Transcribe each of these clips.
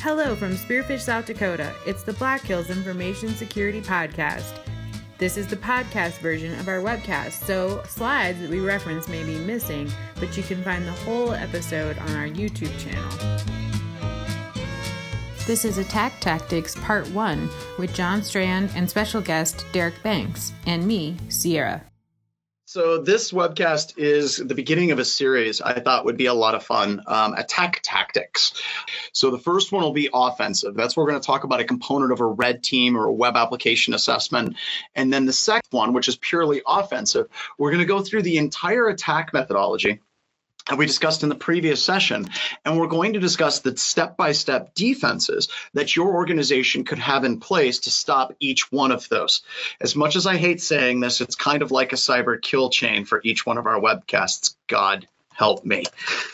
Hello from Spearfish, South Dakota. It's the Black Hills Information Security Podcast. This is the podcast version of our webcast, so slides that we reference may be missing, but you can find the whole episode on our YouTube channel. This is Attack Tactics Part 1 with John Strand and special guest Derek Banks, and me, Sierra. So this webcast is the beginning of a series I thought would be a lot of fun. Um, attack tactics. So the first one will be offensive. That's where we're going to talk about a component of a red team or a web application assessment. And then the second one, which is purely offensive, we're going to go through the entire attack methodology we discussed in the previous session. And we're going to discuss the step by step defenses that your organization could have in place to stop each one of those. As much as I hate saying this, it's kind of like a cyber kill chain for each one of our webcasts. God help me.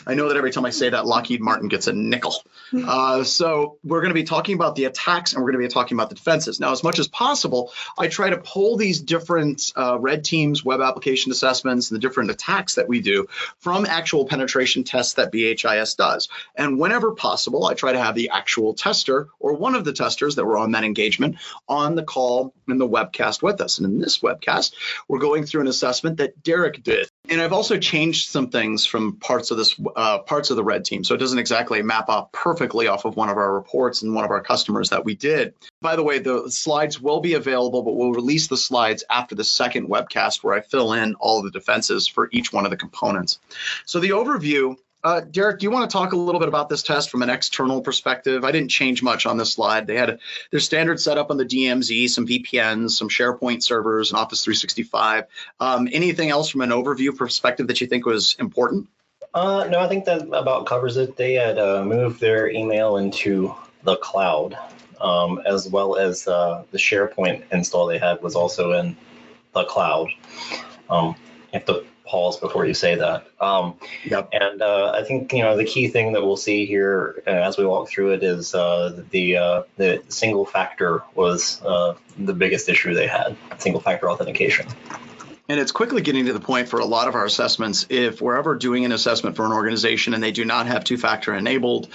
I know that every time I say that, Lockheed Martin gets a nickel. Hmm. Uh, so we're going to be talking about the attacks and we're going to be talking about the defenses. Now, as much as possible, I try to pull these different uh, red teams, web application assessments, and the different attacks that we do from actual penetration tests that BHIS does. And whenever possible, I try to have the actual tester or one of the testers that were on that engagement on the call in the webcast with us. And in this webcast, we're going through an assessment that Derek did. And I've also changed some things from parts of this uh, parts of the red team, so it doesn't exactly map off perfectly off of one of our reports and one of our customers that we did. By the way, the slides will be available, but we'll release the slides after the second webcast where I fill in all the defenses for each one of the components. So the overview uh, Derek, do you want to talk a little bit about this test from an external perspective? I didn't change much on this slide. They had their standard setup on the DMZ, some VPNs, some SharePoint servers, and Office 365. Um, anything else from an overview perspective that you think was important? Uh, no, I think that about covers it. They had uh, moved their email into the cloud, um, as well as uh, the SharePoint install they had was also in the cloud. Um, have to pause before you say that. Um, yep. And uh, I think you know the key thing that we'll see here uh, as we walk through it is uh, the uh, the single factor was uh, the biggest issue they had, single factor authentication. And it's quickly getting to the point for a lot of our assessments. If we're ever doing an assessment for an organization and they do not have two factor enabled,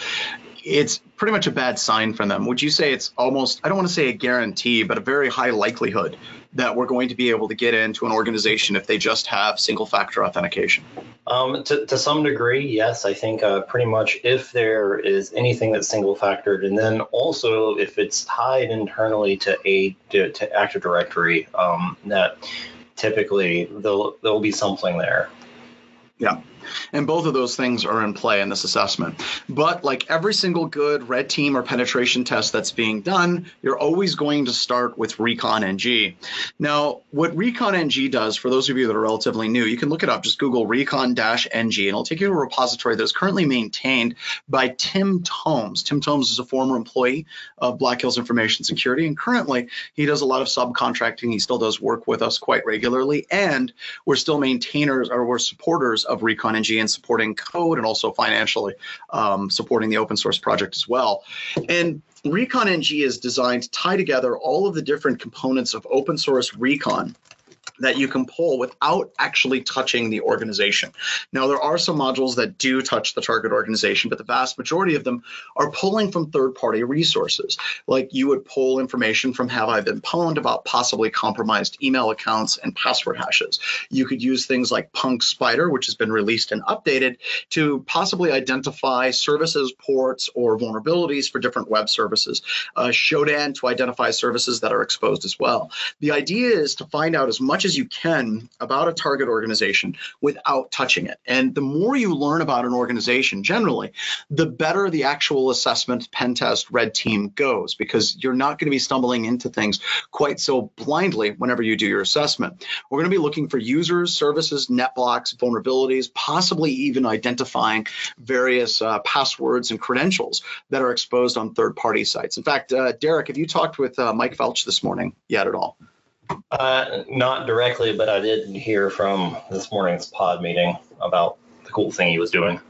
it's pretty much a bad sign for them. Would you say it's almost, I don't want to say a guarantee, but a very high likelihood that we're going to be able to get into an organization if they just have single factor authentication? Um, to, to some degree, yes. I think uh, pretty much if there is anything that's single factored, and then also if it's tied internally to a to, to Active Directory, um, that typically there'll, there'll be something there. Yeah. And both of those things are in play in this assessment. But like every single good red team or penetration test that's being done, you're always going to start with Recon NG. Now, what Recon NG does, for those of you that are relatively new, you can look it up. Just Google Recon NG, and it'll take you to a repository that is currently maintained by Tim Tomes. Tim Tomes is a former employee of Black Hills Information Security, and currently he does a lot of subcontracting. He still does work with us quite regularly, and we're still maintainers or we're supporters of Recon NG and supporting code and also financially um, supporting the open source project as well. And Recon NG is designed to tie together all of the different components of open source recon that you can pull without actually touching the organization. Now, there are some modules that do touch the target organization, but the vast majority of them are pulling from third party resources. Like you would pull information from Have I Been Pwned about possibly compromised email accounts and password hashes. You could use things like Punk Spider, which has been released and updated, to possibly identify services, ports, or vulnerabilities for different web services. Uh, Shodan to identify services that are exposed as well. The idea is to find out as much as you can about a target organization without touching it. And the more you learn about an organization generally, the better the actual assessment, pen test, red team goes because you're not going to be stumbling into things quite so blindly whenever you do your assessment. We're going to be looking for users, services, net blocks, vulnerabilities, possibly even identifying various uh, passwords and credentials that are exposed on third party sites. In fact, uh, Derek, have you talked with uh, Mike Felch this morning yet at all? Uh, not directly, but I did hear from this morning's pod meeting about the cool thing he was doing.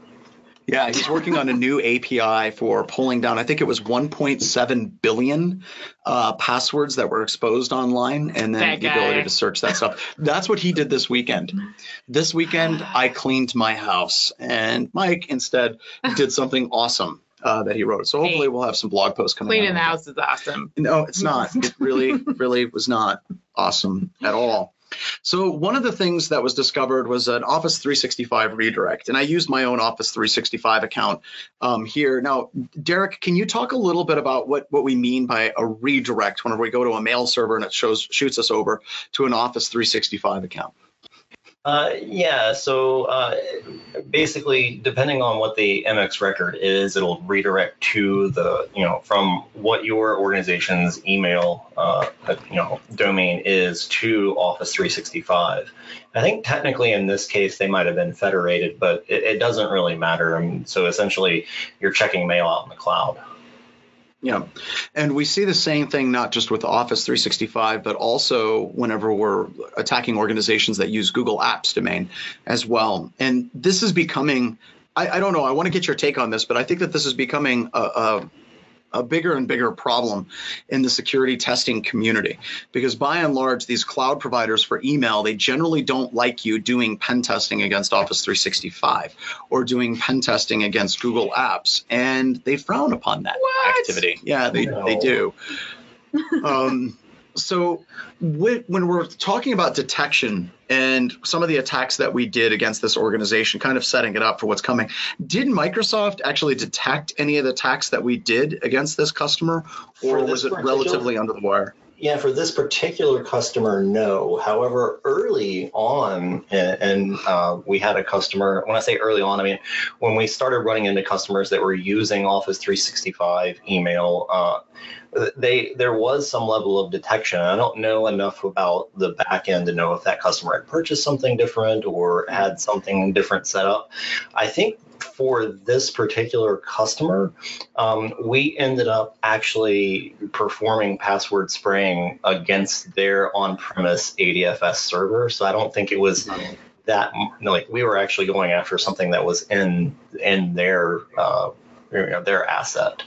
Yeah, he's working on a new API for pulling down. I think it was 1.7 billion uh, passwords that were exposed online, and then That the guy. ability to search that stuff. That's what he did this weekend. This weekend, I cleaned my house, and Mike instead did something awesome uh, that he wrote. So hopefully, Hey. we'll have some blog posts coming. Cleaning out. the house is awesome. No, it's not. It really, really was not awesome at all. So one of the things that was discovered was an Office 365 redirect, and I used my own Office 365 account um, here. Now, Derek, can you talk a little bit about what what we mean by a redirect whenever we go to a mail server and it shows shoots us over to an Office 365 account? Uh, yeah, so uh, basically, depending on what the MX record is, it'll redirect to the, you know, from what your organization's email, uh, you know, domain is to Office 365. I think technically in this case they might have been federated, but it, it doesn't really matter. And so essentially, you're checking mail out in the cloud. Yeah. And we see the same thing not just with Office 365, but also whenever we're attacking organizations that use Google Apps domain as well. And this is becoming, I, I don't know, I want to get your take on this, but I think that this is becoming a, a a bigger and bigger problem in the security testing community because by and large these cloud providers for email they generally don't like you doing pen testing against office 365 or doing pen testing against google apps and they frown upon that What? activity yeah they, No. they do um, so when we're talking about detection and some of the attacks that we did against this organization, kind of setting it up for what's coming, did Microsoft actually detect any of the attacks that we did against this customer, or this was it relatively under the wire? Yeah, for this particular customer, no. However, early on, and, and uh, we had a customer, when I say early on, I mean when we started running into customers that were using Office 365 email, uh, they there was some level of detection. I don't know enough about the back end to know if that customer had purchased something different or had something different set up. I think for this particular customer, um, we ended up actually performing password spraying against their on-premise ADFS server. So I don't think it was that like we were actually going after something that was in in their uh, you know, their asset.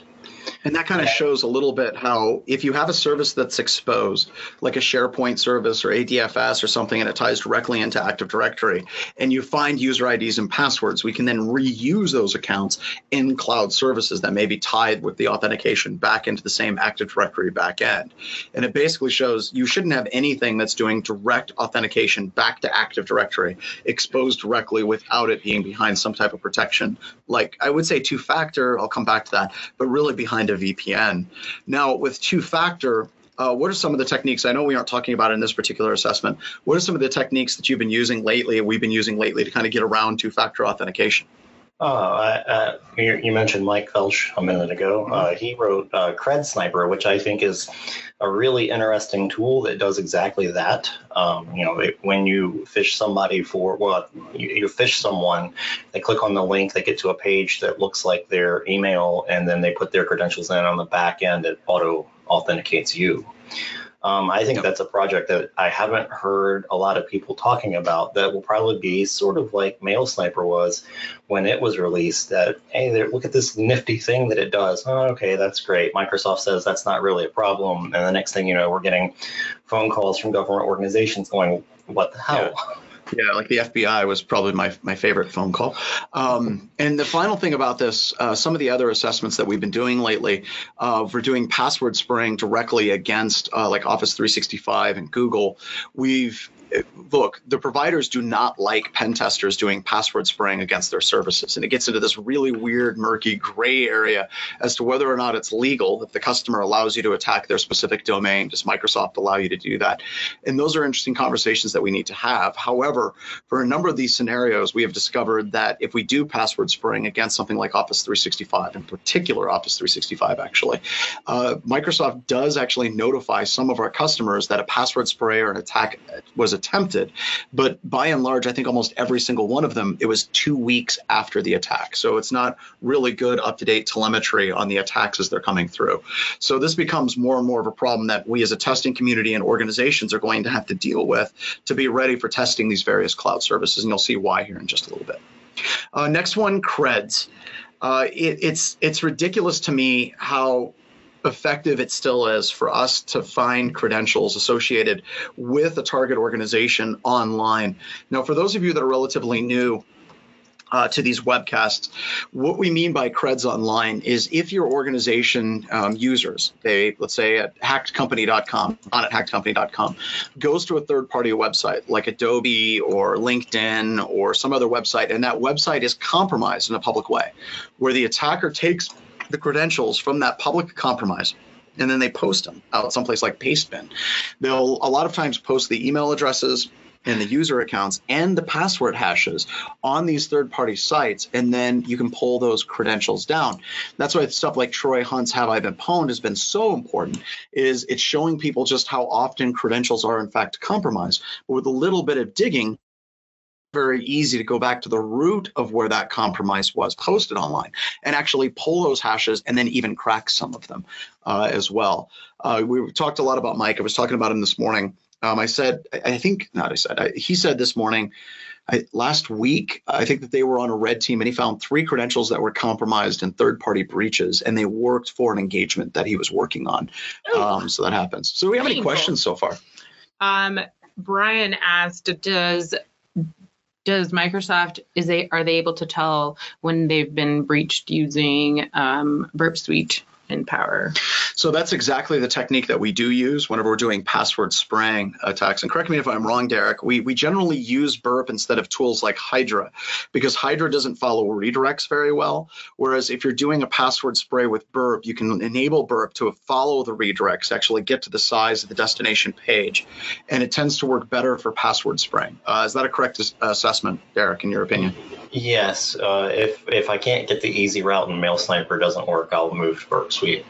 And that kind of shows a little bit how if you have a service that's exposed, like a SharePoint service or ADFS or something, and it ties directly into Active Directory, and you find user IDs and passwords, we can then reuse those accounts in cloud services that may be tied with the authentication back into the same Active Directory backend. And it basically shows you shouldn't have anything that's doing direct authentication back to Active Directory exposed directly without it being behind some type of protection. Like I would say two factor, I'll come back to that, but really behind a VPN. Now, with two factor, uh, what are some of the techniques? I know we aren't talking about it in this particular assessment. What are some of the techniques that you've been using lately, we've been using lately to kind of get around two factor authentication? Uh, uh, you, you mentioned Mike Felch a minute ago. Uh, he wrote uh, Cred Sniper, which I think is a really interesting tool that does exactly that. Um, you know, it, when you fish somebody for, well, you, you fish someone, they click on the link, they get to a page that looks like their email, and then they put their credentials in on the back end. It auto authenticates you. Um, I think Yep. that's a project that I haven't heard a lot of people talking about that will probably be sort of like Mail Sniper was when it was released that hey there, look at this nifty thing that it does. Oh, okay that's great. Microsoft says that's not really a problem. And the next thing you know we're getting phone calls from government organizations going what the hell? Yeah, like the FBI was probably my, my favorite phone call. Um, and the final thing about this, uh, some of the other assessments that we've been doing lately, uh, for doing password spraying directly against uh, like Office 365 and Google, we've look, the providers do not like pen testers doing password spraying against their services. And it gets into this really weird, murky gray area as to whether or not it's legal if the customer allows you to attack their specific domain. Does Microsoft allow you to do that? And those are interesting conversations that we need to have. However, for a number of these scenarios, we have discovered that if we do password spraying against something like Office 365, in particular Office 365, actually, uh, Microsoft does actually notify some of our customers that a password spray or an attack was attempted. But by and large, I think almost every single one of them, it was two weeks after the attack. So it's not really good up to date telemetry on the attacks as they're coming through. So this becomes more and more of a problem that we as a testing community and organizations are going to have to deal with to be ready for testing these various cloud services. And you'll see why here in just a little bit. Uh, next one, creds. Uh, it, it's it's ridiculous to me how effective it still is for us to find credentials associated with a target organization online. Now, for those of you that are relatively new, uh, to these webcasts. What we mean by creds online is if your organization um, users, they let's say at hackedcompany.com, not at hackedcompany.com, goes to a third-party website like Adobe or LinkedIn or some other website, and that website is compromised in a public way, where the attacker takes the credentials from that public compromise and then they post them out someplace like Pastebin. They'll a lot of times post the email addresses and the user accounts and the password hashes on these third-party sites, and then you can pull those credentials down. That's why stuff like Troy Hunt's "Have I Been Pwned" has been so important. Is it's showing people just how often credentials are in fact compromised. But with a little bit of digging, very easy to go back to the root of where that compromise was posted online and actually pull those hashes and then even crack some of them uh, as well. Uh, we talked a lot about Mike. I was talking about him this morning. Um, I said, I think, not I said, I, he said this morning, I, last week, I think that they were on a red team and he found three credentials that were compromised in third party breaches and they worked for an engagement that he was working on. Um, so that happens. So, do we have any questions so far? Um, Brian asked, does does Microsoft is they are they able to tell when they've been breached using um, Burp Suite and Power? So that's exactly the technique that we do use whenever we're doing password spraying attacks. And correct me if I'm wrong, Derek. We we generally use Burp instead of tools like Hydra because Hydra doesn't follow redirects very well. Whereas if you're doing a password spray with Burp, you can enable Burp to follow the redirects, actually get to the size of the destination page, and it tends to work better for password spraying. Uh, is that a correct assessment, Derek? In your opinion? Yes. Uh, if if I can't get the easy route and Mail Sniper doesn't work, I'll move to Burp Suite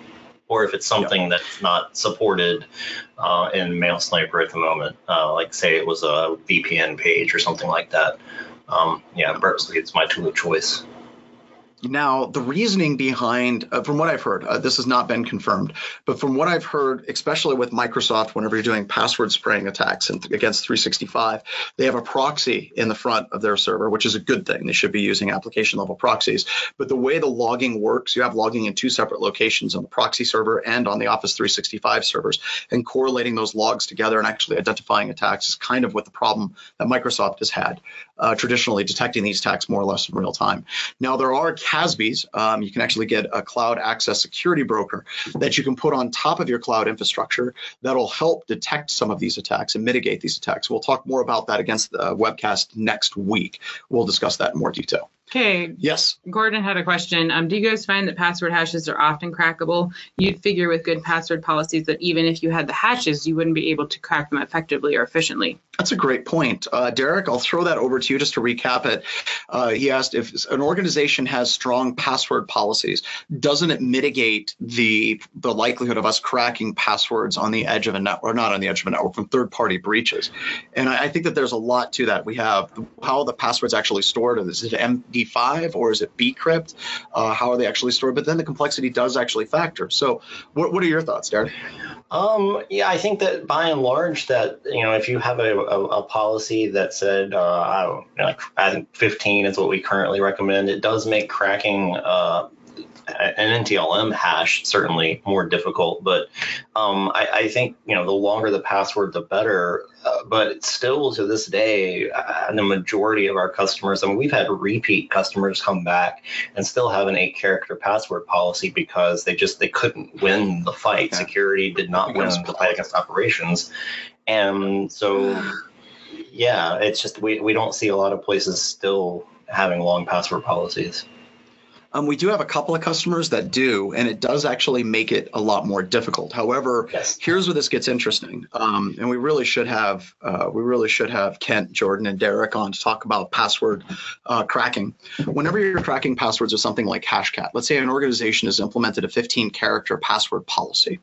or if it's something that's not supported uh, in Mail Sniper at the moment, uh, like say it was a VPN page or something like that. Um, yeah, Burp Suite's my tool of choice. Now, the reasoning behind, uh, from what I've heard, uh, this has not been confirmed, but from what I've heard, especially with Microsoft, whenever you're doing password spraying attacks against 365, they have a proxy in the front of their server, which is a good thing. They should be using application level proxies. But the way the logging works, you have logging in two separate locations on the proxy server and on the Office 365 servers, and correlating those logs together and actually identifying attacks is kind of what the problem that Microsoft has had uh, traditionally detecting these attacks more or less in real time. Now, there are CASBs. Um, you can actually get a cloud access security broker that you can put on top of your cloud infrastructure that'll help detect some of these attacks and mitigate these attacks. We'll talk more about that against the webcast next week. We'll discuss that in more detail. Okay. Yes. Gordon had a question. Um, do you guys find that password hashes are often crackable? You'd figure with good password policies that even if you had the hashes, you wouldn't be able to crack them effectively or efficiently. That's a great point. Uh, Derek, I'll throw that over to you just to recap it. Uh, he asked if an organization has strong password policies, doesn't it mitigate the the likelihood of us cracking passwords on the edge of a network, or not on the edge of a network, from third party breaches? And I, I think that there's a lot to that. We have how the password's actually stored. Is it MD5 or is it bcrypt? Uh, how are they actually stored? But then the complexity does actually factor. So, what, what are your thoughts, Darren? Um, yeah, I think that by and large, that you know, if you have a, a, a policy that said, uh, I know, like I think 15 is what we currently recommend, it does make cracking uh, an NTLM hash certainly more difficult, but um, I, I, think you know the longer the password, the better. Uh, but still, to this day, uh, the majority of our customers, I mean, we've had repeat customers come back and still have an eight-character password policy because they just they couldn't win the fight. Security did not win the fight against operations, and so yeah, it's just we we don't see a lot of places still having long password policies. Um, we do have a couple of customers that do, and it does actually make it a lot more difficult. However, yes. here's where this gets interesting, um, and we really should have uh, we really should have Kent, Jordan, and Derek on to talk about password uh, cracking. Whenever you're cracking passwords with something like Hashcat, let's say an organization has implemented a 15 character password policy.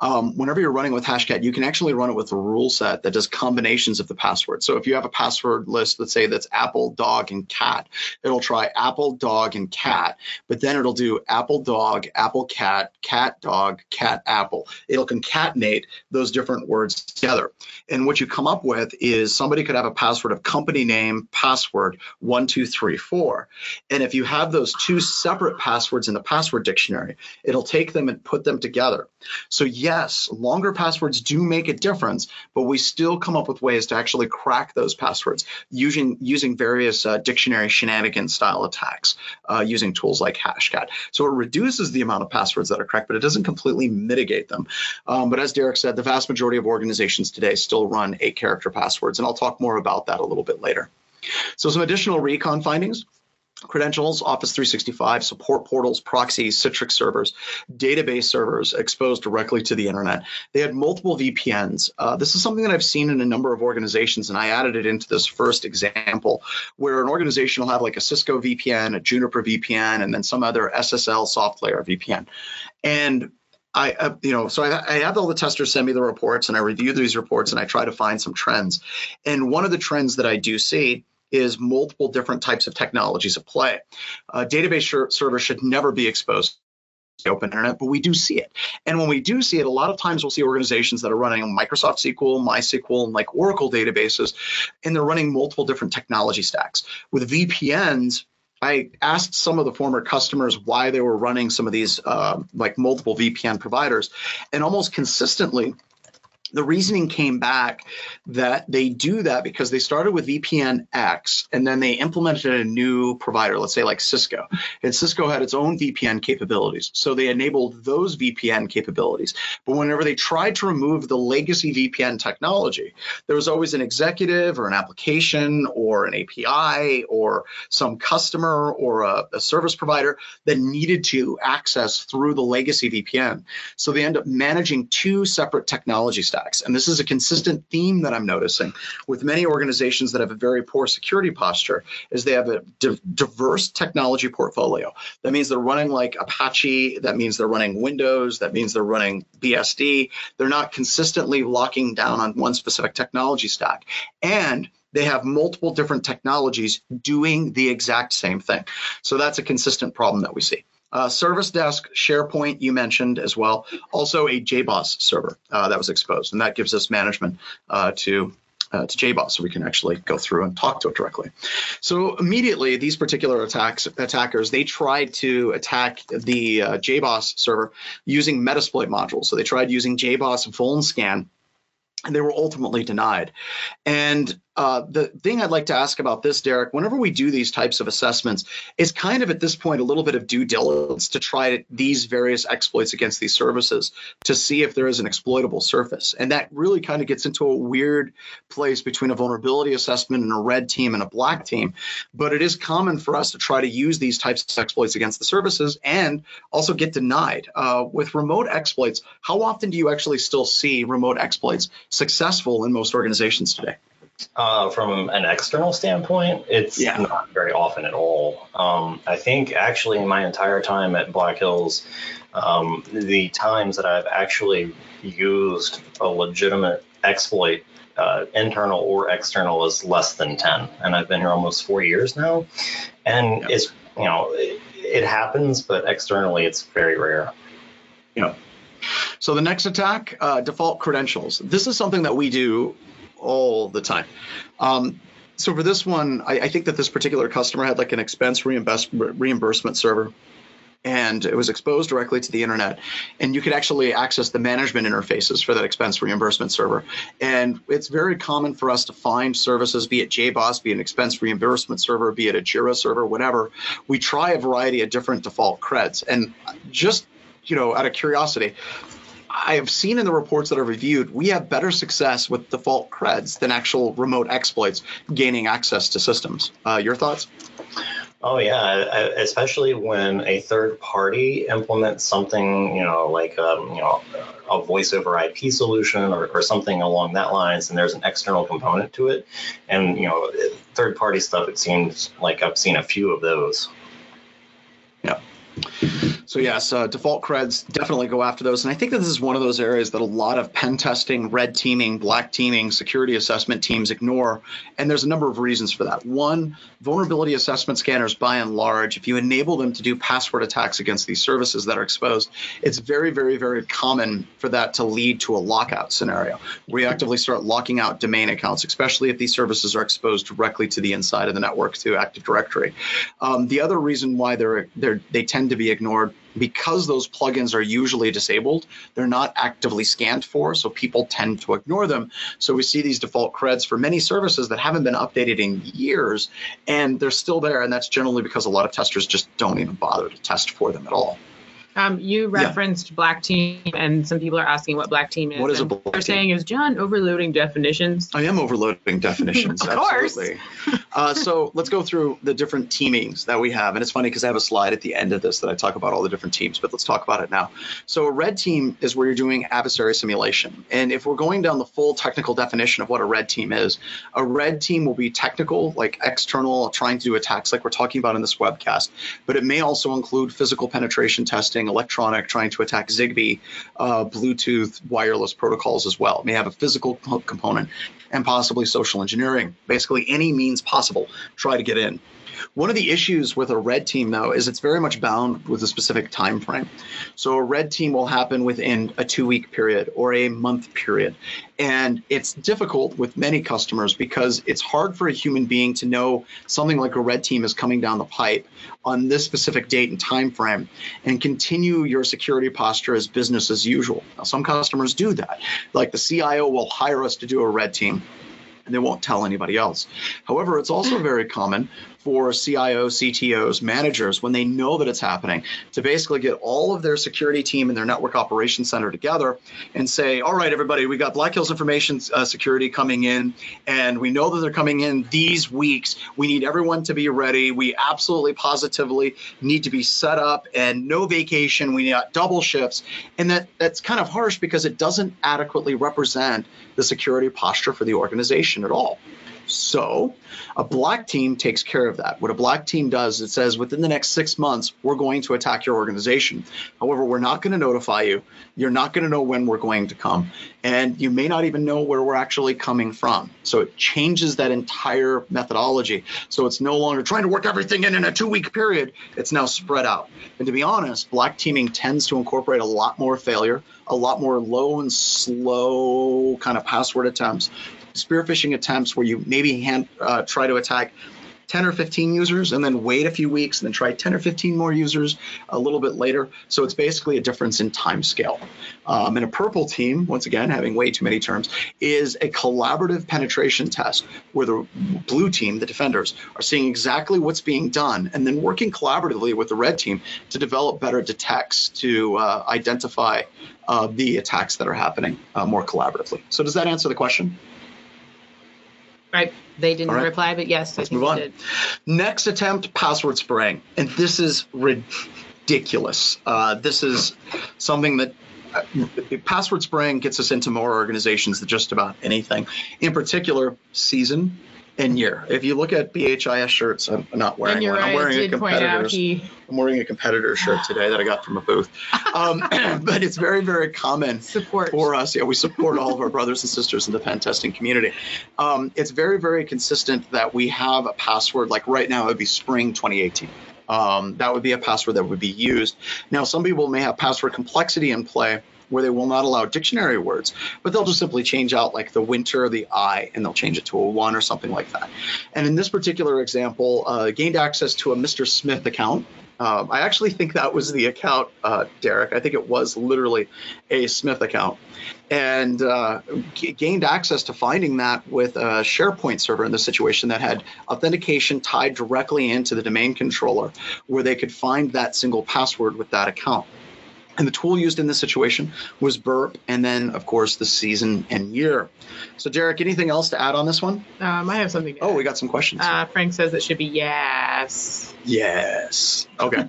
Um, whenever you're running with Hashcat, you can actually run it with a rule set that does combinations of the password. So if you have a password list, let's say that's apple, dog, and cat, it'll try apple, dog, and cat, but then it'll do apple, dog, apple, cat, cat, dog, cat, apple. It'll concatenate those different words together. And what you come up with is somebody could have a password of company name, password, one, two, three, four. And if you have those two separate passwords in the password dictionary, it'll take them and put them together. So yes, longer passwords do make a difference, but we still come up with ways to actually crack those passwords using using various uh, dictionary shenanigan style attacks uh, using tools like Hashcat. So it reduces the amount of passwords that are cracked, but it doesn't completely mitigate them. Um, but as Derek said, the vast majority of organizations today still run eight character passwords, and I'll talk more about that a little bit later. So some additional recon findings credentials, Office 365, support portals, proxies, Citrix servers, database servers exposed directly to the internet. They had multiple VPNs. Uh, this is something that I've seen in a number of organizations, and I added it into this first example where an organization will have like a Cisco VPN, a Juniper VPN, and then some other SSL soft layer VPN. And I, uh, you know, so I, I, have all the testers send me the reports and I review these reports and I try to find some trends. And one of the trends that I do see is multiple different types of technologies at play. A database server should never be exposed to the open internet, but we do see it. And when we do see it, a lot of times we'll see organizations that are running Microsoft SQL, MySQL, and like Oracle databases, and they're running multiple different technology stacks. With VPNs, I asked some of the former customers why they were running some of these uh, like multiple VPN providers, and almost consistently the reasoning came back that they do that because they started with VPN X and then they implemented a new provider, let's say like Cisco. And Cisco had its own VPN capabilities. So they enabled those VPN capabilities. But whenever they tried to remove the legacy VPN technology, there was always an executive or an application or an API or some customer or a, a service provider that needed to access through the legacy VPN. So they end up managing two separate technology stacks attacks. And this is a consistent theme that I'm noticing with many organizations that have a very poor security posture is they have a di- diverse technology portfolio. That means they're running like Apache, that means they're running Windows, that means they're running BSD. They're not consistently locking down on one specific technology stack. And they have multiple different technologies doing the exact same thing. So that's a consistent problem that we see. Uh, Service Desk, SharePoint, you mentioned as well. Also a JBoss server uh, that was exposed, and that gives us management uh, to uh, to JBoss, so we can actually go through and talk to it directly. So immediately, these particular attacks attackers they tried to attack the uh, JBoss server using Metasploit modules. So they tried using JBoss Vulnscan and they were ultimately denied. And uh, the thing I'd like to ask about this, Derek, whenever we do these types of assessments, is kind of at this point a little bit of due diligence to try these various exploits against these services to see if there is an exploitable surface. And that really kind of gets into a weird place between a vulnerability assessment and a red team and a black team. But it is common for us to try to use these types of exploits against the services and also get denied. Uh, with remote exploits, how often do you actually still see remote exploits successful in most organizations today? Uh, from an external standpoint, it's yeah. not very often at all. Um, I think actually in my entire time at Black Hills, um, the times that I've actually used a legitimate exploit, uh, internal or external, is less than 10. And I've been here almost four years now. And yeah. it's, you know, it, it happens, but externally it's very rare. Yeah. So the next attack, uh, default credentials. This is something that we do all the time. Um, so for this one, I, I, think that this particular customer had like an expense reimbursement server and it was exposed directly to the internet and you could actually access the management interfaces for that expense reimbursement server and it's very common for us to find services be it jboss be it an expense reimbursement server be it a jira server whatever we try a variety of different default creds and just you know out of curiosity I have seen in the reports that are reviewed, we have better success with default creds than actual remote exploits gaining access to systems. Uh, your thoughts? Oh yeah, especially when a third party implements something, you know, like um, you know, a voice over IP solution or, or something along that lines, and there's an external component to it, and you know, third party stuff. It seems like I've seen a few of those. Yeah. So yes, uh, default creds definitely go after those, and I think that this is one of those areas that a lot of pen testing, red teaming, black teaming, security assessment teams ignore, and there's a number of reasons for that. One, vulnerability assessment scanners, by and large, if you enable them to do password attacks against these services that are exposed, it's very, very, very common for that to lead to a lockout scenario. We actively start locking out domain accounts, especially if these services are exposed directly to the inside of the network to Active Directory. Um, the other reason why they're, they're they tend to be ignored because those plugins are usually disabled, they're not actively scanned for, so people tend to ignore them. So we see these default creds for many services that haven't been updated in years, and they're still there, and that's generally because a lot of testers just don't even bother to test for them at all. Um, you referenced black team, and some people are asking what black team is. What is a black They're saying, is John overloading definitions? I am overloading definitions. Of course. Uh, so let's go through the different teamings that we have. And it's funny because I have a slide at the end of this that I talk about all the different teams, but let's talk about it now. So a red team is where you're doing adversary simulation. And if we're going down the full technical definition of what a red team is, a red team will be technical, like external, trying to do attacks like we're talking about in this webcast, but it may also include physical penetration testing, electronic, trying to attack Zigbee, uh, Bluetooth, wireless protocols as well. It may have a physical component and possibly social engineering. Basically, any means possible, try to get in. One of the issues with a red team, though, is it's very much bound with a specific time frame. So a red team will happen within a two-week period or a month period, and it's difficult with many customers because it's hard for a human being to know something like a red team is coming down the pipe on this specific date and time frame and continue your security posture as business as usual. Now, some customers do that. Like the CIO will hire us to do a red team and they won't tell anybody else. However, it's also very common for CIOs, CTOs, managers, when they know that it's happening, to basically get all of their security team and their network operations center together and say, all right, everybody, we got Black Hills Information uh, Security coming in, and we know that they're coming in these weeks. We need everyone to be ready. We absolutely positively need to be set up and no vacation. We got double shifts. And that, that's kind of harsh because it doesn't adequately represent the security posture for the organization at all. So, a black team takes care of that. What a black team does, it says within the next six months, we're going to attack your organization. However, we're not going to notify you. You're not going to know when we're going to come. And you may not even know where we're actually coming from. So, it changes that entire methodology. So, it's no longer trying to work everything in in a two week period. It's now spread out. And to be honest, black teaming tends to incorporate a lot more failure, a lot more low and slow kind of password attempts spear phishing attempts where you maybe hand, uh, try to attack 10 or 15 users and then wait a few weeks and then try 10 or 15 more users a little bit later. So it's basically a difference in time scale. Um, and a purple team, once again, having way too many terms, is a collaborative penetration test where the blue team, the defenders, are seeing exactly what's being done and then working collaboratively with the red team to develop better detects to uh, identify uh, the attacks that are happening uh, more collaboratively. So does that answer the question? Right. They didn't right. reply, but yes, Let's move on. they did. Next attempt, password spraying. And this is ridiculous. Uh, this is something that uh, password spraying gets us into more organizations than just about anything. In particular, season and year. If you look at BHIS shirts, I'm not wearing one. I'm wearing a did point out competitor's. he I'm wearing a competitor shirt today that I got from a booth. Um, but it's very, very common support. for us. Yeah, we support all of our brothers and sisters in the pen testing community. Um, it's very, very consistent that we have a password. Like right now, it would be spring 2018. Um, that would be a password that would be used. Now, some people may have password complexity in play where they will not allow dictionary words, but they'll just simply change out like the winter, the I, and they'll change it to a one or something like that. And in this particular example, uh, gained access to a Mr. Smith account. Um, I actually think that was the account, uh, Derek. I think it was literally a Smith account. And uh, g- gained access to finding that with a SharePoint server in this situation that had authentication tied directly into the domain controller where they could find that single password with that account. And the tool used in this situation was Burp, and then, of course, the season and year. So, Derek, anything else to add on this one? Um, I have something. To Oh, add. we got some questions. Uh, Frank says it should be yes. yes. Okay,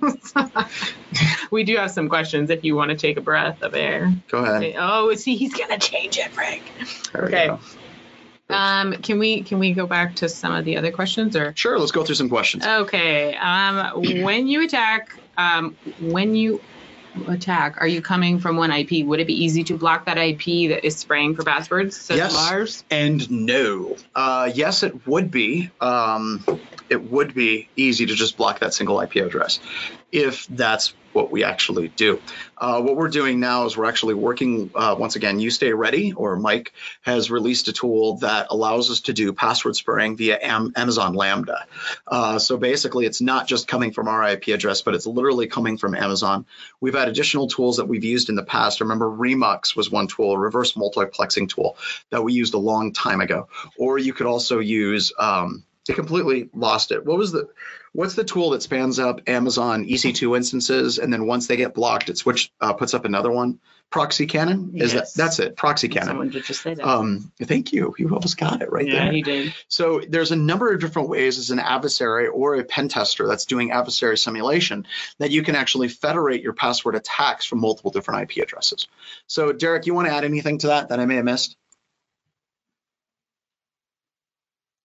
we do have some questions if you want to take a breath of air. go ahead. Oh, see, he's gonna change it, Frank. There Okay. Um, can we can we go back to some of the other questions or? Sure, let's go through some questions. Okay. Um, when you attack um, when you attack, are you coming from one IP? Would it be easy to block that IP that is spraying for passwords? Says Yes. Lars. And no. Uh, yes, it would be. Um, it would be easy to just block that single IP address if that's what we actually do. Uh, what we're doing now is we're actually working, uh, once again, You Stay Ready, or Mike has released a tool that allows us to do password spraying via Am- Amazon Lambda. Uh, so basically, it's not just coming from our IP address, but it's literally coming from Amazon. We've had additional tools that we've used in the past. Remember, Remux was one tool, a reverse multiplexing tool that we used a long time ago. Or you could also use, um, completely lost it. What was the, what's the tool that spans up Amazon EC2 instances and then once they get blocked, it switch uh, puts up another one? Proxy Cannon? Is Yes. that that's it? Proxy Cannon. Someone did just say that. Um, thank you. You almost got it right yeah, there. he did. So there's a number of different ways as an adversary or a pen tester that's doing adversary simulation that you can actually federate your password attacks from multiple different IP addresses. So Derek, you want to add anything to that that I may have missed?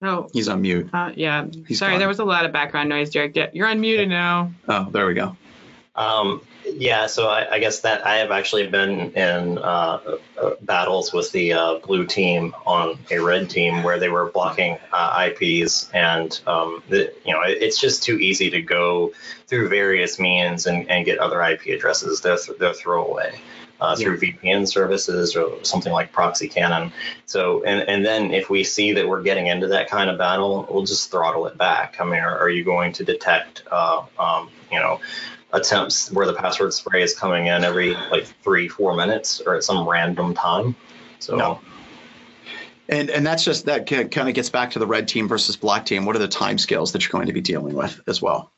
Oh, He's on mute. uh, yeah. He's Sorry, gone. there was a lot of background noise, Derek. Yeah, You're on unmuted now. Oh, there we go. Um, yeah, so I, I guess that I have actually been in uh, uh, battles with the uh, blue team on a red team where they were blocking uh, IPs, and um, the, you know it, it's just too easy to go through various means and, and get other IP addresses. They're, th- they're throwaway. Uh, through VPN services or something like Proxy Cannon. So, and, and then if we see that we're getting into that kind of battle, we'll just throttle it back. I mean, are, are you going to detect, uh, um, you know, attempts where the password spray is coming in every like three, four minutes or at some random time? So, No. And and that's just that kind of gets back to the red team versus black team. What are the time scales that you're going to be dealing with as well?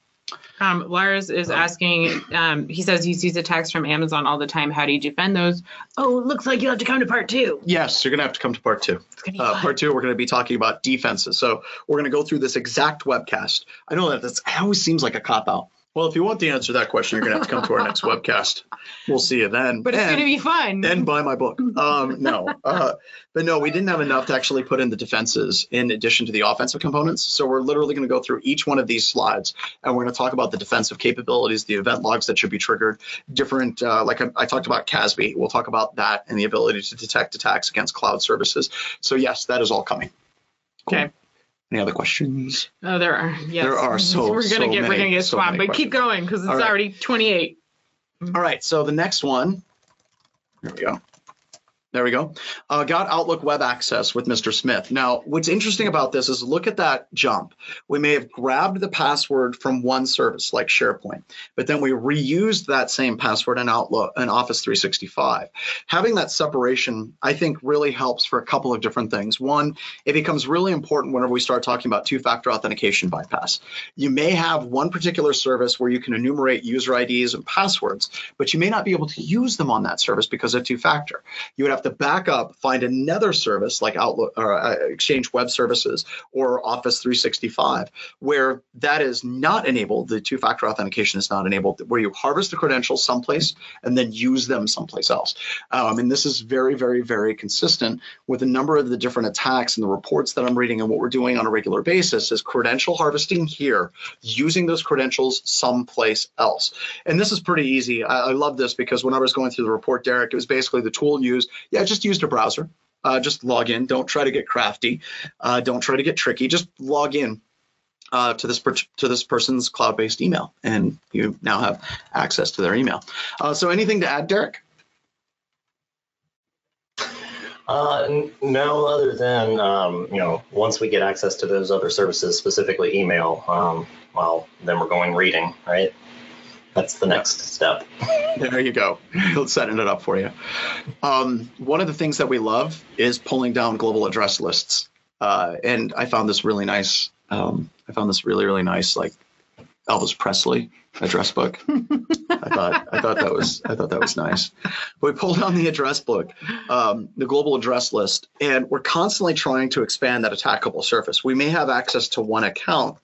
Um, Lars is asking, um, he says he sees attacks from Amazon all the time. How do you defend those? Oh, looks like you'll have to come to part two. Yes, you're going to have to come to part two. It's gonna be Uh, part two, we're going to be talking about defenses. So we're going to go through this exact webcast. I know that that's, always seems like a cop out. Well, if you want the answer to that question, you're going to have to come to our next webcast. We'll see you then. but it's And- going to be fun. and buy my book. Um, no, uh, but no, we didn't have enough to actually put in the defenses in addition to the offensive components. So we're literally going to go through each one of these slides, and we're going to talk about the defensive capabilities, the event logs that should be triggered, different. Uh, like I, I talked about CASB, we'll talk about that and the ability to detect attacks against cloud services. So yes, that is all coming. Cool. Okay. Any other questions? oh, there are. Yes. There are so- We're gonna so get we're gonna get swamped, many but keep going because it's right. already 28. All right, so the next one, there we go. There we go. Uh, got Outlook web access with Mr. Smith. Now, what's interesting about this is look at that jump. We may have grabbed the password from one service like SharePoint, but then we reused that same password in Outlook in Office 365. Having that separation, I think, really helps for a couple of different things. One, it becomes really important whenever we start talking about two-factor authentication bypass. You may have one particular service where you can enumerate user IDs and passwords, but you may not be able to use them on that service because of two-factor. You would have to back up, find another service like Outlook or uh, Exchange Web Services or Office 365, where that is not enabled. The two-factor authentication is not enabled, where you harvest the credentials someplace and then use them someplace else. Um, and this is very, very, very consistent with a number of the different attacks and the reports that I'm reading and what we're doing on a regular basis is credential harvesting here, using those credentials someplace else. And this is pretty easy. I, I love this because when I was going through the report, Derek, it was basically the tool used. Yeah, just use a browser. Uh, just log in. Don't try to get crafty. Uh, don't try to get tricky. Just log in uh, to this per- to this person's cloud-based email, and you now have access to their email. Uh, so, anything to add, Derek? Uh, no, other than um, you know, once we get access to those other services, specifically email, um, well, then we're going reading, right? That's the next step. There you go. Setting it up for you. Um, one of the things that we love is pulling down global address lists. Uh, and I found this really nice. Um, I found this really, really nice, like Elvis Presley address book. I thought I thought that was I thought that was nice. We pulled down the address book, um, the global address list, and we're constantly trying to expand that attackable surface. We may have access to one account,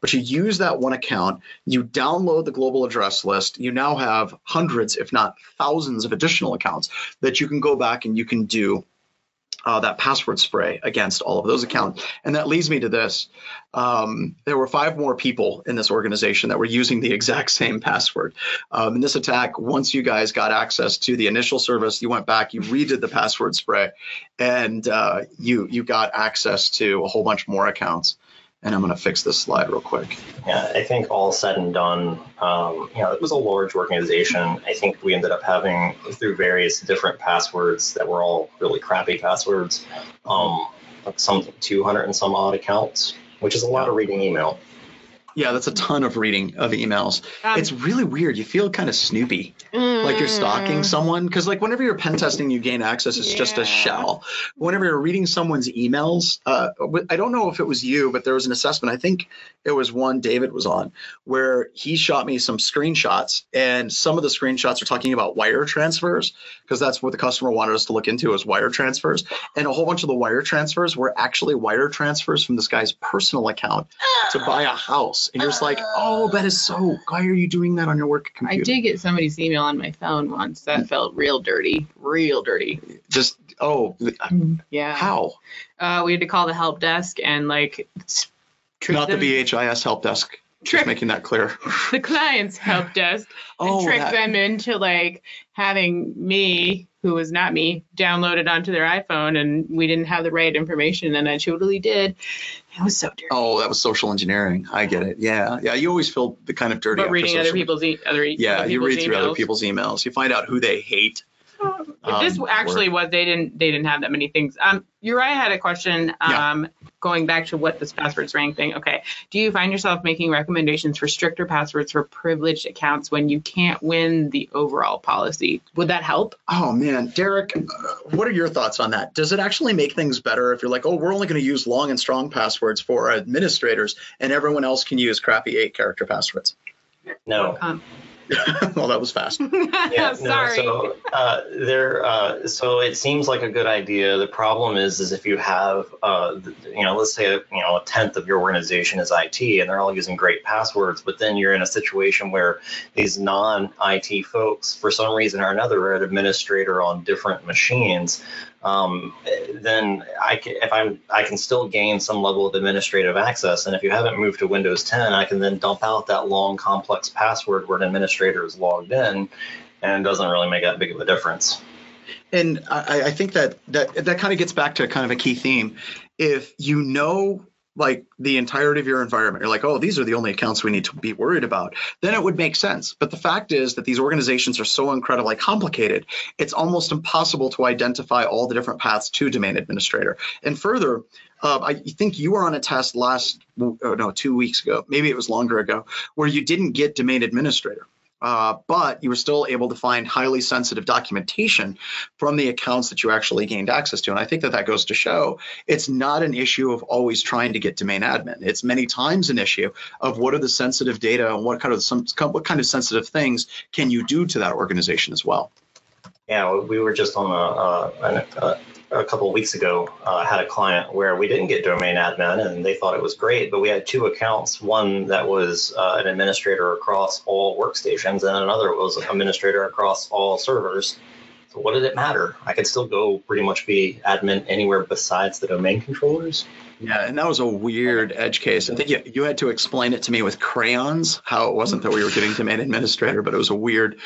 but you use that one account, you download the global address list, you now have hundreds, if not thousands, of additional accounts that you can go back and you can do uh, that password spray against all of those accounts. And that leads me to this. Um, there were five more people in this organization that were using the exact same password. Um, in this attack, once you guys got access to the initial service, you went back, you redid the password spray, and uh, you you got access to a whole bunch more accounts and I'm going to fix this slide real quick. Yeah, I think all said and done, um, you know, it was a large organization. I think we ended up having through various different passwords that were all really crappy passwords, um, some 200 and some odd accounts, which is a lot of reading email. Yeah, that's a ton of reading of emails. Um, it's really weird. You feel kind of snoopy, like you're stalking mm, someone. Because like whenever you're pen testing, you gain access. It's just a shell. Whenever you're reading someone's emails, uh, I don't know if it was you, but there was an assessment. I think it was one David was on where he shot me some screenshots, and some of the screenshots are talking about wire transfers because that's what the customer wanted us to look into is wire transfers, and a whole bunch of the wire transfers were actually wire transfers from this guy's personal account to buy a house, and you're just like, oh, that is so. Why are you doing that on your work computer? I did get somebody's email on my phone once that felt real dirty, real dirty. Just oh, Yeah. how? Uh, we had to call the help desk and like Not the BHIS help desk. Just Trick- making that clear. the client's help desk and Oh, trick that- them into like having me, who was not me, downloaded onto their iPhone, and we didn't have the right information, and I totally did. It was so dirty. Oh, that was social engineering. I get it. Yeah, yeah. You always feel the kind of dirty. but after reading other people's e- other e- Yeah, other you read through other people's emails. You find out who they hate. If this Um, actually was they didn't they didn't have that many things. Um, Uriah had a question. Yeah. Um, going back to what this passwords rank thing. Okay, do you find yourself making recommendations for stricter passwords for privileged accounts when you can't win the overall policy? Would that help? Oh man, Derek, uh, what are your thoughts on that? Does it actually make things better if you're like, oh, we're only going to use long and strong passwords for administrators, and everyone else can use crappy eight-character passwords? No. Um, well, that was fast. Yeah, Sorry. No, so uh, there, uh, so it seems like a good idea. The problem is, is if you have, uh, you know, let's say you know a tenth of your organization is IT, and they're all using great passwords, but then you're in a situation where these non-IT folks, for some reason or another, are an administrator on different machines. Um, then I can, if I'm, I can still gain some level of administrative access. And if you haven't moved to Windows 10, I can then dump out that long, complex password where an administrator is logged in, and it doesn't really make that big of a difference. And I, I think that that that kind of gets back to kind of a key theme. If you know like the entirety of your environment, you're like, oh, these are the only accounts we need to be worried about, then it would make sense. But the fact is that these organizations are so incredibly complicated, it's almost impossible to identify all the different paths to domain administrator. And further, uh, I think you were on a test last, oh, no, two weeks ago, maybe it was longer ago, where you didn't get domain administrator. Uh, but you were still able to find highly sensitive documentation from the accounts that you actually gained access to. And I think that that goes to show it's not an issue of always trying to get domain admin. It's many times an issue of what are the sensitive data and what kind of some what kind of sensitive things can you do to that organization as well. Yeah, we were just on a, a, a couple of weeks ago. Uh, had a client where we didn't get domain admin, and they thought it was great. But we had two accounts: one that was uh, an administrator across all workstations, and another was an administrator across all servers. So what did it matter? I could still go pretty much be admin anywhere besides the domain controllers. Yeah, and that was a weird edge case. I think you, you had to explain it to me with crayons how it wasn't that we were getting domain administrator, but it was a weird,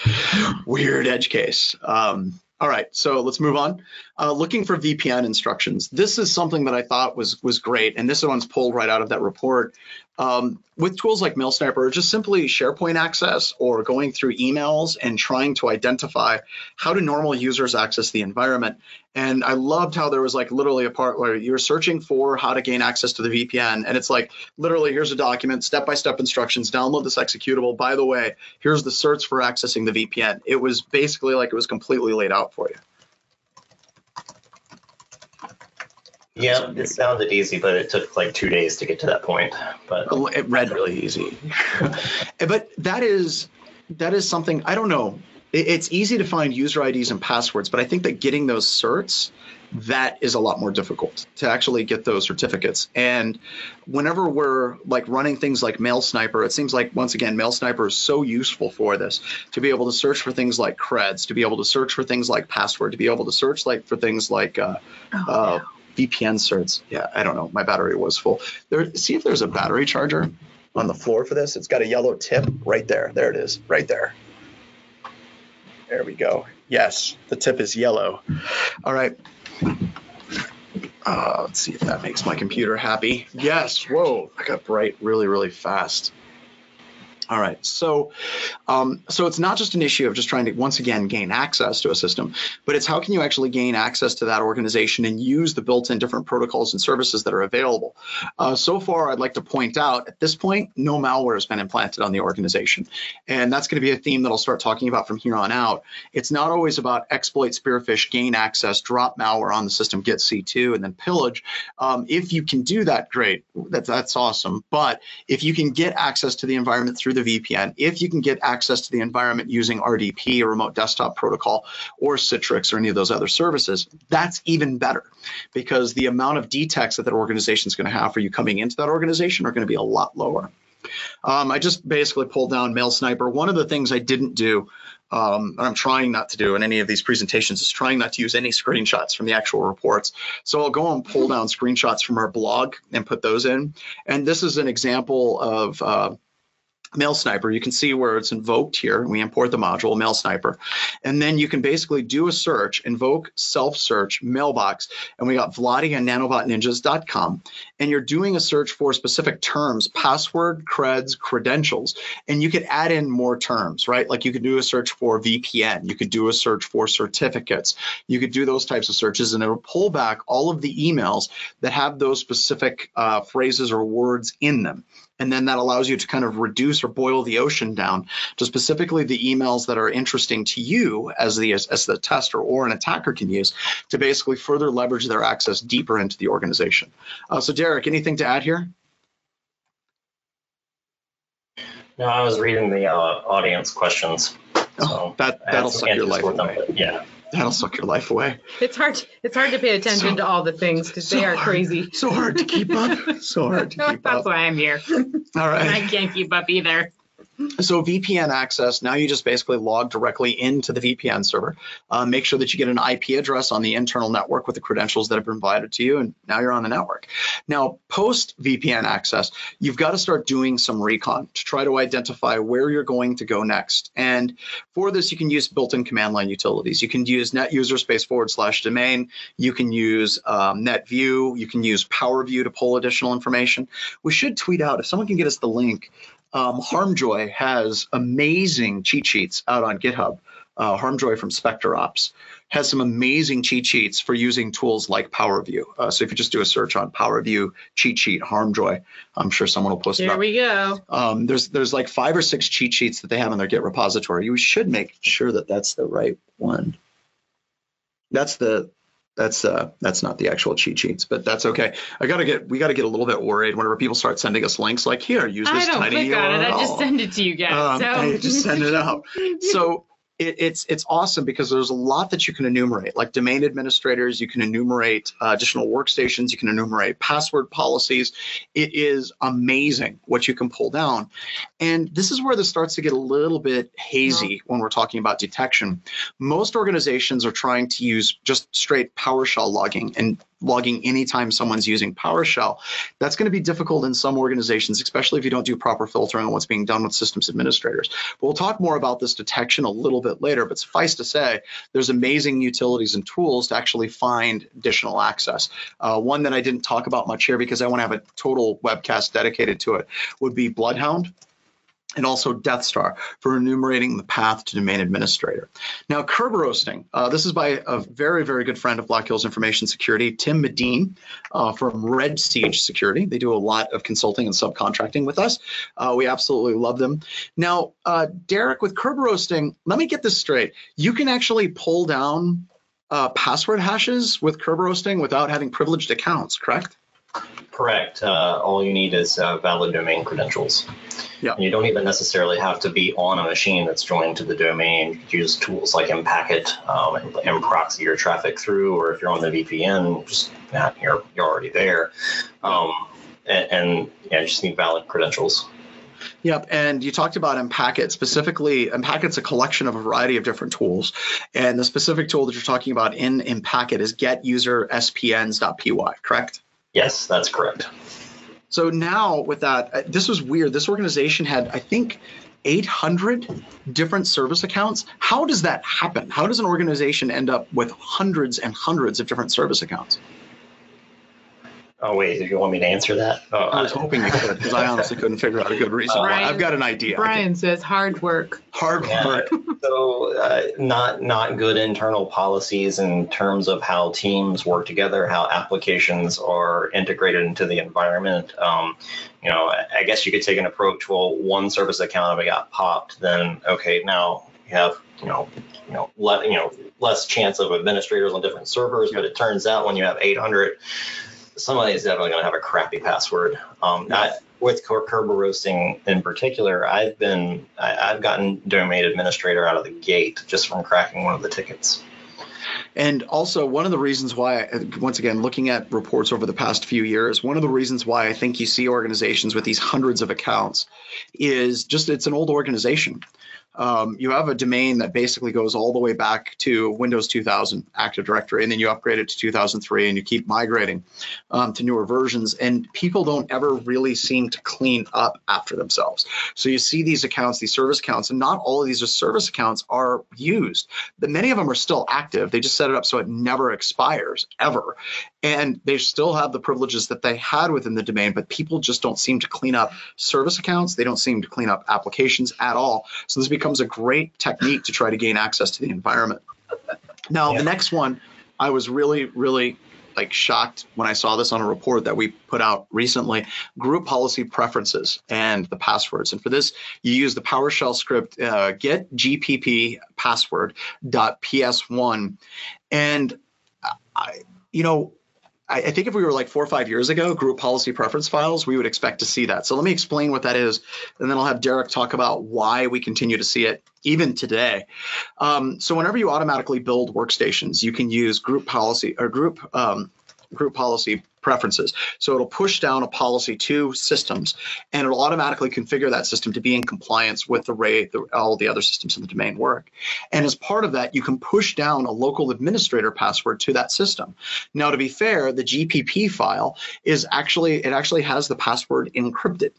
weird edge case. Um, all right, so let's move on. Uh, looking for VPN instructions. This is something that I thought was was great, and this one's pulled right out of that report. Um, with tools like MailSniper, or just simply SharePoint access or going through emails and trying to identify how do normal users access the environment. And I loved how there was like literally a part where you're searching for how to gain access to the VPN, and it's like literally here's a document, step-by-step instructions, download this executable. By the way, here's the search for accessing the VPN. It was basically like it was completely laid out for you. Yeah, it sounded easy, but it took like two days to get to that point. But It read really easy, but that is that is something I don't know. It's easy to find user IDs and passwords, but I think that getting those certs that is a lot more difficult to actually get those certificates. And whenever we're like running things like Mail Sniper, it seems like once again, Mail Sniper is so useful for this to be able to search for things like creds, to be able to search for things like password, to be able to search like for things like uh, Oh, uh, VPN certs. Yeah, I don't know. My battery was full. There, see if there's a battery charger on the floor for this. It's got a yellow tip right there. There it is, right there. There we go. Yes, the tip is yellow. All right. Uh, let's see if that makes my computer happy. Yes. Whoa, I got bright really, really fast. All right. So, um, so it's not just an issue of just trying to once again gain access to a system, but it's how can you actually gain access to that organization and use the built-in different protocols and services that are available. Uh, so far, I'd like to point out at this point, no malware has been implanted on the organization, and that's going to be a theme that I'll start talking about from here on out. It's not always about exploit, spearfish, gain access, drop malware on the system, get C2, and then pillage. Um, if you can do that, great. That's that's awesome. But if you can get access to the environment through the VPN, if you can get access to the environment using RDP, a remote desktop protocol, or Citrix, or any of those other services, that's even better because the amount of detects that that organization is going to have for you coming into that organization are going to be a lot lower. Um, I just basically pulled down Mail Sniper. One of the things I didn't do, um, and I'm trying not to do in any of these presentations, is trying not to use any screenshots from the actual reports. So I'll go and pull down screenshots from our blog and put those in. And this is an example of uh, Mail Sniper. You can see where it's invoked here. We import the module Mail Sniper, and then you can basically do a search, invoke self search mailbox, and we got Vladi and nanobotninjas.com, and you're doing a search for specific terms, password, creds, credentials, and you could add in more terms, right? Like you could do a search for VPN, you could do a search for certificates, you could do those types of searches, and it'll pull back all of the emails that have those specific uh, phrases or words in them and then that allows you to kind of reduce or boil the ocean down to specifically the emails that are interesting to you as the as, as the tester or an attacker can use to basically further leverage their access deeper into the organization. Uh, so Derek, anything to add here? No, I was reading the uh, audience questions. Oh, So that that'll suck your life with them, away. Yeah. That'll suck your life away. It's hard. It's hard to pay attention So- to all the things because they are hard. crazy. So hard to keep up. So hard to keep That's up. That's why I'm here. All right. And. I can't keep up either. So VPN access, now you just basically log directly into the VPN server. Uh, make sure that you get an IP address on the internal network with the credentials that have been provided to you, and now you're on the network. Now, post VPN access, you've got to start doing some recon to try to identify where you're going to go next. And for this, you can use built-in command line utilities. You can use net user space forward slash domain. You can use um, NetView. You can use PowerView to pull additional information. We should tweet out if someone can get us the link um, Harmjoy has amazing cheat sheets out on GitHub. Uh, Harmjoy from Spectre Ops has some amazing cheat sheets for using tools like PowerView. Uh, so if you just do a search on PowerView cheat sheet Harmjoy, I'm sure someone will post it There we go. Um, there's there's like five or six cheat sheets that they have in their Git repository. You should make sure that that's the right one. That's the that's uh that's not the actual cheat sheets, but that's okay. I gotta get we gotta get a little bit worried whenever people start sending us links like here use this I don't tiny click on it. I just send it to you guys. Um, so I just send it out. So it, it's it's awesome because there's a lot that you can enumerate, like domain administrators. You can enumerate uh, additional workstations. You can enumerate password policies. It is amazing what you can pull down, and this is where this starts to get a little bit hazy when we're talking about detection. Most organizations are trying to use just straight PowerShell logging and logging anytime someone's using PowerShell. That's going to be difficult in some organizations, especially if you don't do proper filtering on what's being done with systems administrators. But we'll talk more about this detection a little bit later. But suffice to say, there's amazing utilities and tools to actually find additional access. Uh, one that I didn't talk about much here because I want to have a total webcast dedicated to it would be Bloodhound and also Death Star for enumerating the path to domain administrator. Now, curb roasting. Uh, this is by a very, very good friend of Black Hills Information Security, Tim Medine uh, from Red Siege Security. They do a lot of consulting and subcontracting with us. Uh, we absolutely love them. Now, uh, Derek, with curb roasting, let me get this straight. You can actually pull down uh, password hashes with curb roasting without having privileged accounts, correct? Correct. Uh, all you need is uh, valid domain credentials. Yeah. And you don't even necessarily have to be on a machine that's joined to the domain. You could use tools like Mpacket um, and, and proxy your traffic through, or if you're on the VPN, just yeah, you're you're already there. Um, and, and yeah, you just need valid credentials. Yep, and you talked about Mpacket specifically. Mpacket's a collection of a variety of different tools, and the specific tool that you're talking about in Mpacket is getuserspns.py, correct? Yes, that's correct. So now with that, uh, this was weird. This organization had, I think, 800 different service accounts. How does that happen? How does an organization end up with hundreds and hundreds of different service accounts? Oh wait, did you want me to answer that? Oh, I was hoping you could because I honestly couldn't figure out a good reason. why. Brian- I've got an idea. Brian says hard work. Hard Yeah. work. So, uh, not not good internal policies in terms of how teams work together, how applications are integrated into the environment. Um, you know, I- I guess you could take an approach. Well, one service account if it got popped, then okay, now you have you know you know let you know less chance of administrators on different servers. But it turns out when you have 800, somebody's definitely going to have a crappy password. Um. I, with Ker- Kerber roasting in particular, I've been I, I've gotten domain administrator out of the gate just from cracking one of the tickets. And also, one of the reasons why, once again, looking at reports over the past few years, one of the reasons why I think you see organizations with these hundreds of accounts is just it's an old organization. Um, you have a domain that basically goes all the way back to Windows 2000 Active Directory, and then you upgrade it to 2003, and you keep migrating um, to newer versions. And people don't ever really seem to clean up after themselves. So you see these accounts, these service accounts, and not all of these service accounts are used. But many of them are still active. They just set it up so it never expires ever, and they still have the privileges that they had within the domain. But people just don't seem to clean up service accounts. They don't seem to clean up applications at all. So this becomes a great technique to try to gain access to the environment. Now, Yeah. the next one, I was really, really like shocked when I saw this on a report that we put out recently group policy preferences and the passwords. And for this, you use the PowerShell script uh, get GPP password dot ps1. And I, you know, I, I think if we were like four or five years ago, group policy preference files, we would expect to see that. So let me explain what that is, and then I'll have Derek talk about why we continue to see it even today. Um, so whenever you automatically build workstations, you can use group policy or group um, group policy preferences. So it'll push down a policy to systems, and it'll automatically configure that system to be in compliance with the way the, all the other systems in the domain work. And as part of that, you can push down a local administrator password to that system. Now, to be fair, the GPP file is actually it actually has the password encrypted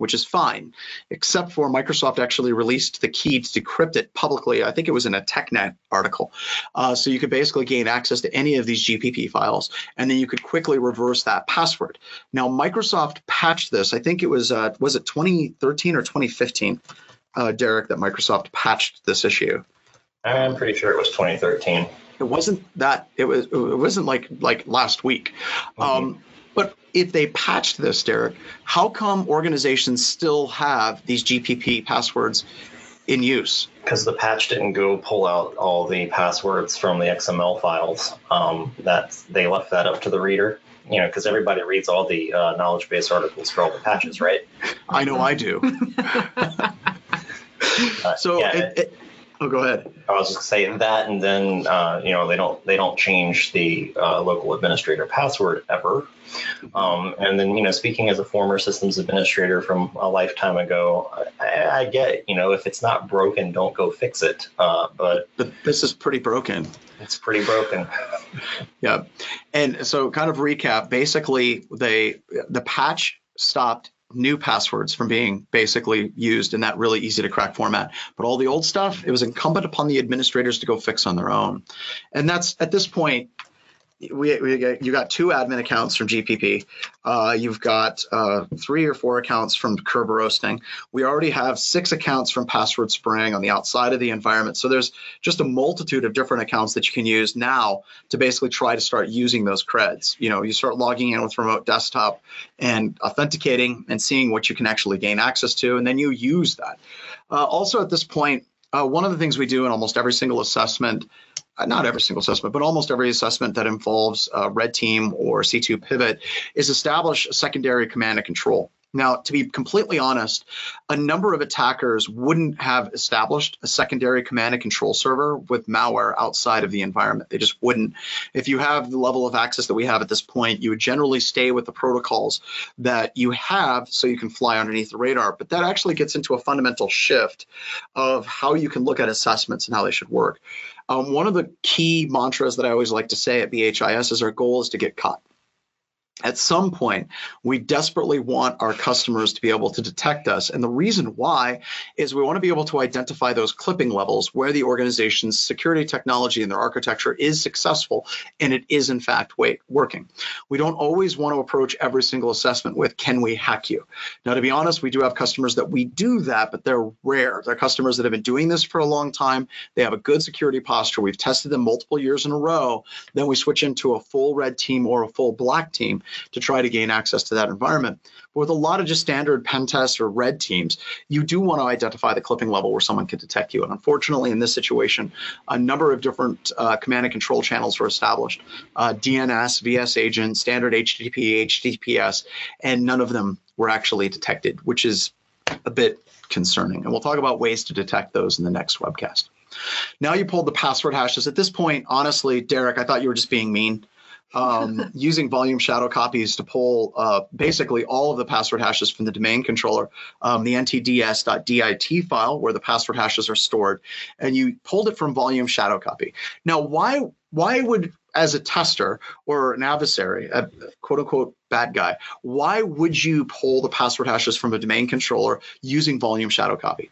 which is fine, except for Microsoft actually released the key to decrypt it publicly. I think it was in a TechNet article. Uh, so you could basically gain access to any of these GPP files, and then you could quickly reverse that password. Now, Microsoft patched this. I think it was uh, was it 2013 or 2015, uh, Derek, that Microsoft patched this issue. I'm pretty sure it was 2013. It wasn't that. It was. It wasn't like like last week. Um, but if they patched this, Derek, how come organizations still have these GPP passwords in use? Because the patch didn't go pull out all the passwords from the XML files. Um, that they left that up to the reader. You know, because everybody reads all the uh, knowledge base articles for all the patches, right? I know I do. Uh, So, yeah, it, it, oh, go ahead. I was just saying that, and then uh, you know they don't they don't change the uh, local administrator password ever. Um, and then you know, speaking as a former systems administrator from a lifetime ago, I, I get you know if it's not broken, don't go fix it. Uh, but But this is pretty broken. it's pretty broken. Yeah. And so kind of recap, basically they the patch stopped new passwords from being basically used in that really easy to crack format. But all the old stuff, it was incumbent upon the administrators to go fix on their own. And that's at this point we, we you got two admin accounts from GPP. Uh, you've got uh, three or four accounts from Kerber Roasting. We already have six accounts from Password Spring on the outside of the environment. So there's just a multitude of different accounts that you can use now to basically try to start using those creds. You know, you start logging in with remote desktop and authenticating and seeing what you can actually gain access to, and then you use that. Uh, also, at this point, Uh, one of the things we do in almost every single assessment, uh, not every single assessment, but almost every assessment that involves red team or C2 pivot, is establish a secondary command and control. Now, to be completely honest, a number of attackers wouldn't have established a secondary command and control server with malware outside of the environment. They just wouldn't. If you have the level of access that we have at this point, you would generally stay with the protocols that you have so you can fly underneath the radar. But that actually gets into a fundamental shift of how you can look at assessments and how they should work. Um, one of the key mantras that I always like to say at BHIS is our goal is to get caught at some point, we desperately want our customers to be able to detect us. And the reason why is we want to be able to identify those clipping levels where the organization's security technology and their architecture is successful and it is, in fact, wait, working. We don't always want to approach every single assessment with, can we hack you? Now, to be honest, we do have customers that we do that, but they're rare. They're customers that have been doing this for a long time. They have a good security posture. We've tested them multiple years in a row. Then we switch into a full red team or a full black team to try to gain access to that environment. But with a lot of just standard pen tests or red teams, you do want to identify the clipping level where someone can detect you. And unfortunately, in this situation, a number of different uh, command and control channels were established uh, DNS, VS agent, standard HTTP, HTTPS, and none of them were actually detected, which is a bit concerning. And we'll talk about ways to detect those in the next webcast. Now you pulled the password hashes. At this point, honestly, Derek, I thought you were just being mean um, using volume shadow copies to pull uh, basically all of the password hashes from the domain controller, um, the ntds.dit file where the password hashes are stored, and you pulled it from volume shadow copy. Now, why why would as a tester or an adversary, a quote unquote bad guy, why would you pull the password hashes from a domain controller using volume shadow copy?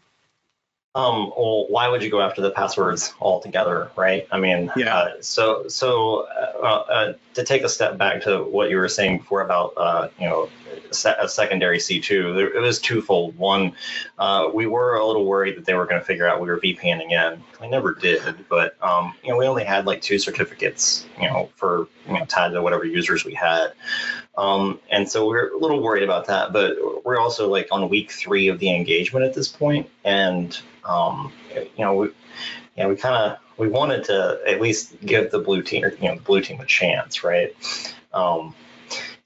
Um, well, why would you go after the passwords altogether, right? I mean, yeah. Uh, so so uh, uh, to take a step back to what you were saying before about uh, you know a secondary C2, it was twofold. One, uh, we were a little worried that they were going to figure out we were VPNing in. We never did, but um, you know we only had like two certificates, you know, for you know tied to whatever users we had. Um, and so we're a little worried about that, but we're also like on week three of the engagement at this point, and um, you know, we, you know, we kind of we wanted to at least give the blue team, you know, the blue team a chance, right? Um,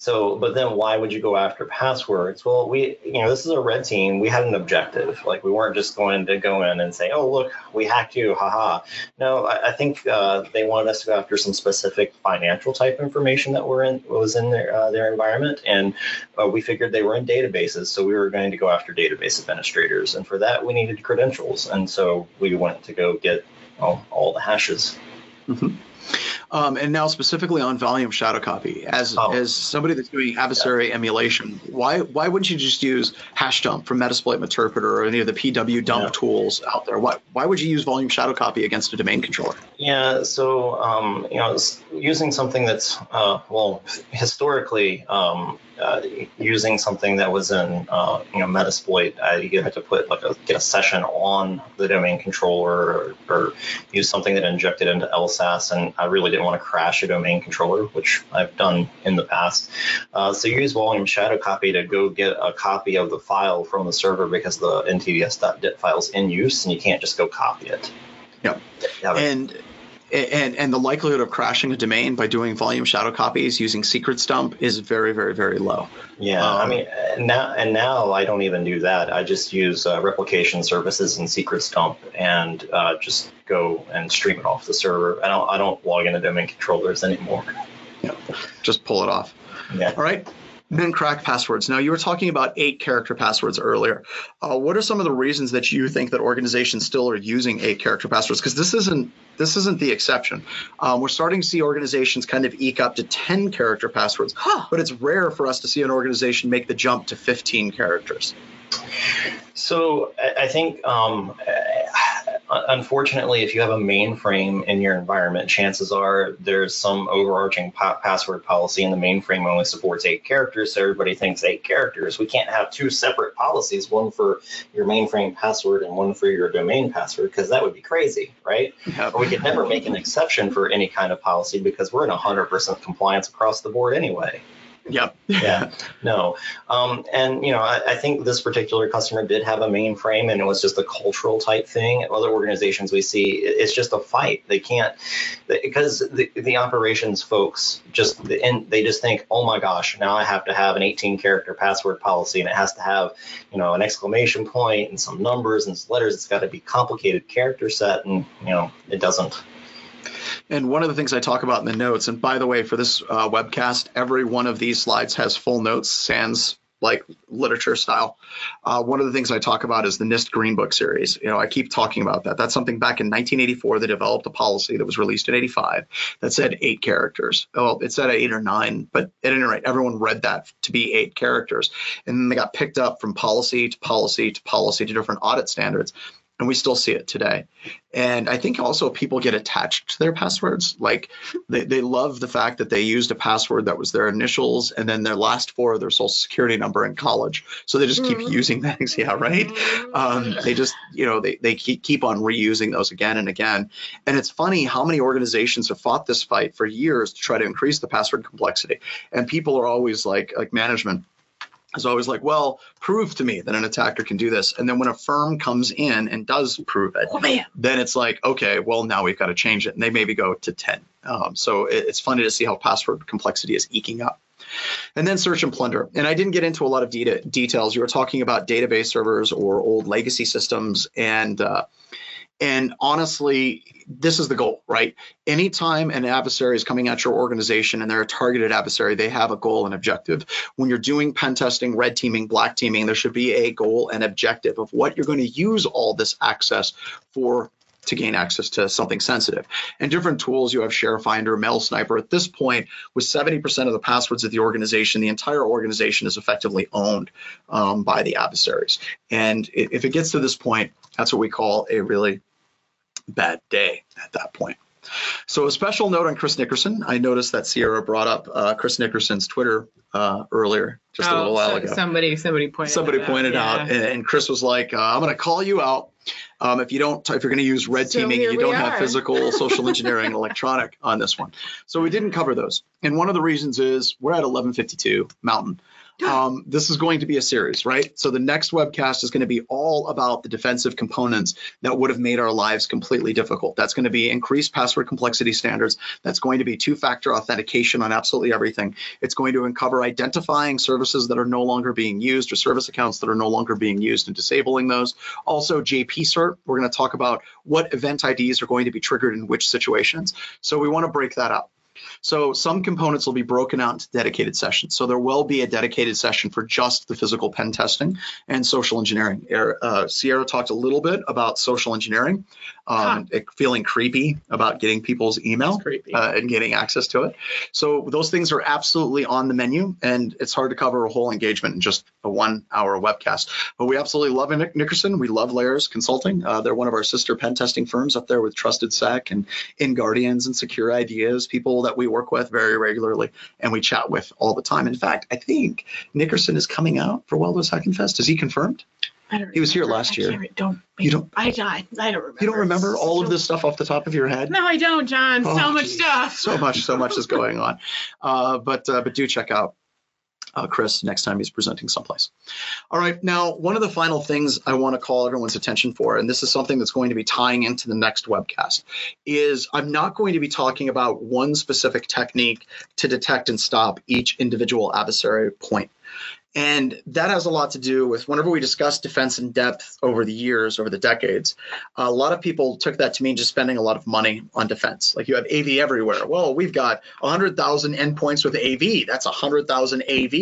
so, but then why would you go after passwords? Well, we, you know, this is a red team. We had an objective. Like we weren't just going to go in and say, oh, look, we hacked you, haha. No, I, I think uh, they wanted us to go after some specific financial type information that were in was in their uh, their environment, and uh, we figured they were in databases, so we were going to go after database administrators, and for that we needed credentials, and so we went to go get well, all the hashes. Mm-hmm. Um, and now specifically on volume shadow copy, as oh. as somebody that's doing adversary yeah. emulation, why why wouldn't you just use Hashdump from Metasploit Interpreter or any of the PW dump yeah. tools out there? Why why would you use volume shadow copy against a domain controller? Yeah, so um, you know, using something that's uh, well historically um, uh, using something that was in uh, you know Metasploit, uh, you had to put like a, get a session on the domain controller or, or, use something that injected into LSASS, and I really didn't want to crash a domain controller, which I've done in the past. Uh, so you use volume shadow copy to go get a copy of the file from the server because the ntds.dit file is in use, and you can't just go copy it. Yeah, and and and the likelihood of crashing a domain by doing volume shadow copies using secrets dump is very very very low. Yeah um, i mean now and now i don't even do that. I just use uh, replication services and secrets dump and uh, just go and stream it off the server. I don't i don't log into domain controllers anymore. Yeah just pull it off. Yeah. All right then crack passwords. Now, you were talking about eight character passwords earlier. Uh, what are some of the reasons that you think that organizations still are using eight character passwords? Because this isn't this isn't the exception. Um, we're starting to see organizations kind of eke up to 10 character passwords, huh. but it's rare for us to see an organization make the jump to 15 characters. So I think um, unfortunately, if you have a mainframe in your environment, chances are there's some overarching pa- password policy, and the mainframe only supports eight characters. So everybody thinks eight characters. We can't have two separate policies, one for your mainframe password and one for your domain password, because that would be crazy, right? Yep. Or we could never make an exception for any kind of policy because we're in 100% compliance across the board anyway. Yep. yeah, no. Um, and, you know, I, I think this particular customer did have a mainframe and it was just a cultural type thing. Other organizations we see, it's just a fight. They can't, because the, the operations folks just, and they just think, oh my gosh, now I have to have an 18 character password policy and it has to have, you know, an exclamation point and some numbers and some letters. It's got to be complicated character set and, you know, it doesn't. And one of the things I talk about in the notes, and by the way, for this uh, webcast, every one of these slides has full notes, sans like literature style. Uh, one of the things I talk about is the NIST Green Book series. You know, I keep talking about that. That's something back in 1984 they developed a policy that was released in 85 that said eight characters. Well, it said eight or nine, but at any rate, everyone read that to be eight characters. And then they got picked up from policy to policy to policy to different audit standards and we still see it today. And I think also people get attached to their passwords. Like they, they love the fact that they used a password that was their initials and then their last four of their social security number in college. So they just keep Mhm. using that. Yeah, right. Um, they just, you know, they, they keep, keep on reusing those again and again. And it's funny how many organizations have fought this fight for years to try to increase the password complexity. And people are always like, like management is always like, well, prove to me that an attacker can do this. And then when a firm comes in and does prove it, Oh then it's like, okay, well, now we've got to change it. And they maybe go to 10. Um, so it, it's funny to see how password complexity is eking up. And then search and plunder. And I didn't get into a lot of deta- details. You were talking about database servers or old legacy systems. And, uh, and honestly, this is the goal, right? Anytime an adversary is coming at your organization and they're a targeted adversary, they have a goal and objective. When you're doing pen testing, red teaming, black teaming, there should be a goal and objective of what you're going to use all this access for to gain access to something sensitive. And different tools, you have ShareFinder, Mail Sniper. At this point, with 70% of the passwords of the organization, the entire organization is effectively owned um, by the adversaries. And if it gets to this point, that's what we call a really bad day at that point. So a special note on Chris Nickerson. I noticed that Sierra brought up uh, Chris Nickerson's Twitter uh, earlier, just a Oh, little while so- ago Somebody, somebody pointed. somebody pointed yeah. out, and, and Chris was like, uh, "I'm going to call you out um, if you don't. If you're going to use red So teaming, you don't have physical, social engineering, and electronic on this one." So we didn't cover those, and one of the reasons is we're at 11:52 Mountain. Um, this is going to be a series, right? So the next webcast is going to be all about the defensive components that would have made our lives completely difficult. That's going to be increased password complexity standards. That's going to be two-factor authentication on absolutely everything. It's going to uncover identifying services that are no longer being used or service accounts that are no longer being used and disabling those. Also, JP cert, we're going to talk about what event IDs are going to be triggered in which situations. So we want to break that up. So some components will be broken out into dedicated sessions. So there will be a dedicated session for just the physical pen testing and social engineering. Er- Uh, Sierra talked a little bit about social engineering, um, it- feeling creepy about getting people's email uh, and getting access to it. So those things are absolutely on the menu, and it's hard to cover a whole engagement in just a one-hour webcast. But we absolutely love Nick Nickerson. We love Layers Consulting. Uh, they're one of our sister pen testing firms up there with Trusted Sec and In Guardians and Secure Ideas, people that we work with very regularly and we chat with all the time. In fact, I think Nickerson is coming out for Welders Hacking Fest. Is he confirmed? I don't he was here last year. Don't. You don't- I, I, I don't remember. You don't remember all of this stuff off the top of your head? No, I don't, John. Oh, so much geez. stuff. so much, so much is going on. Uh, but uh, but do check out uh, Chris next time he's presenting someplace. All right, now one of the final things I want to call everyone's attention for, and this is something that's going to be tying into the next webcast, is I'm not going to be talking about one specific technique to detect and stop each individual adversary point. And that has a lot to do with whenever we discuss defense in depth over the years, over the decades, a lot of people took that to mean just spending a lot of money on defense. Like you have AV everywhere. Well, we've got 100,000 endpoints with AV. That's 100,000 AV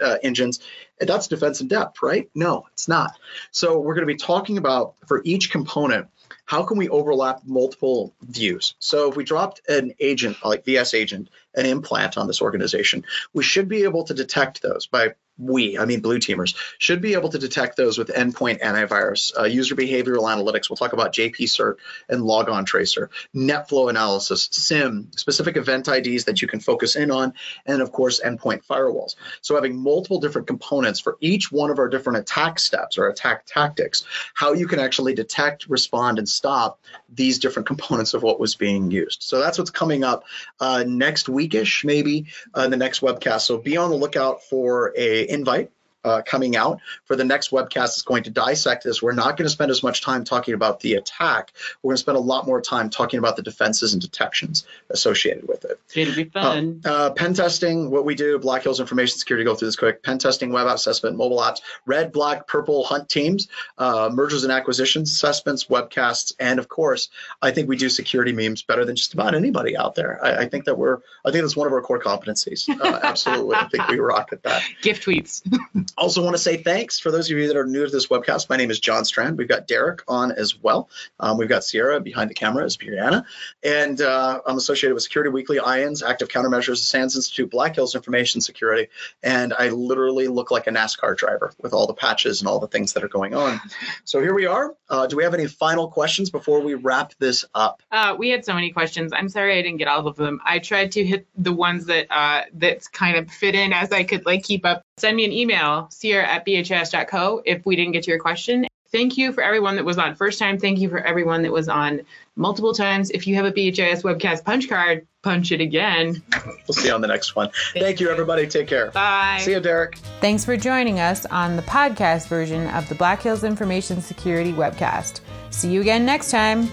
uh, engines. That's defense in depth, right? No, it's not. So we're going to be talking about for each component, how can we overlap multiple views? So if we dropped an agent like VS agent, an implant on this organization, we should be able to detect those by we, I mean blue teamers, should be able to detect those with endpoint antivirus, uh, user behavioral analytics. We'll talk about JP Cert and Logon Tracer, NetFlow analysis, SIM, specific event IDs that you can focus in on, and of course, endpoint firewalls. So having multiple different components for each one of our different attack steps or attack tactics, how you can actually detect, respond, and stop these different components of what was being used. So that's what's coming up uh, next weekish, maybe uh, in the next webcast. So be on the lookout for a invite uh, coming out for the next webcast that's going to dissect this. We're not going to spend as much time talking about the attack. We're going to spend a lot more time talking about the defenses and detections associated with it. It'll be fun. Uh, uh, pen testing, what we do, Black Hills Information Security, go through this quick. Pen testing, web assessment, mobile apps, red, black, purple hunt teams, uh, mergers and acquisitions assessments, webcasts, and of course, I think we do security memes better than just about anybody out there. I, I think that we're, I think that's one of our core competencies. Uh, absolutely. I think we rock at that. Gift tweets. Also, want to say thanks for those of you that are new to this webcast. My name is John Strand. We've got Derek on as well. Um, we've got Sierra behind the camera as Brianna, and uh, I'm associated with Security Weekly, IANS, Active Countermeasures, SANS Institute, Black Hills Information Security, and I literally look like a NASCAR driver with all the patches and all the things that are going on. So here we are. Uh, do we have any final questions before we wrap this up? Uh, we had so many questions. I'm sorry I didn't get all of them. I tried to hit the ones that uh, that kind of fit in as I could like keep up. Send me an email, sierra at bhs.co if we didn't get to your question. Thank you for everyone that was on first time. Thank you for everyone that was on multiple times. If you have a BHIS webcast punch card, punch it again. We'll see you on the next one. Thank you, everybody. Take care. Bye. See you, Derek. Thanks for joining us on the podcast version of the Black Hills Information Security webcast. See you again next time.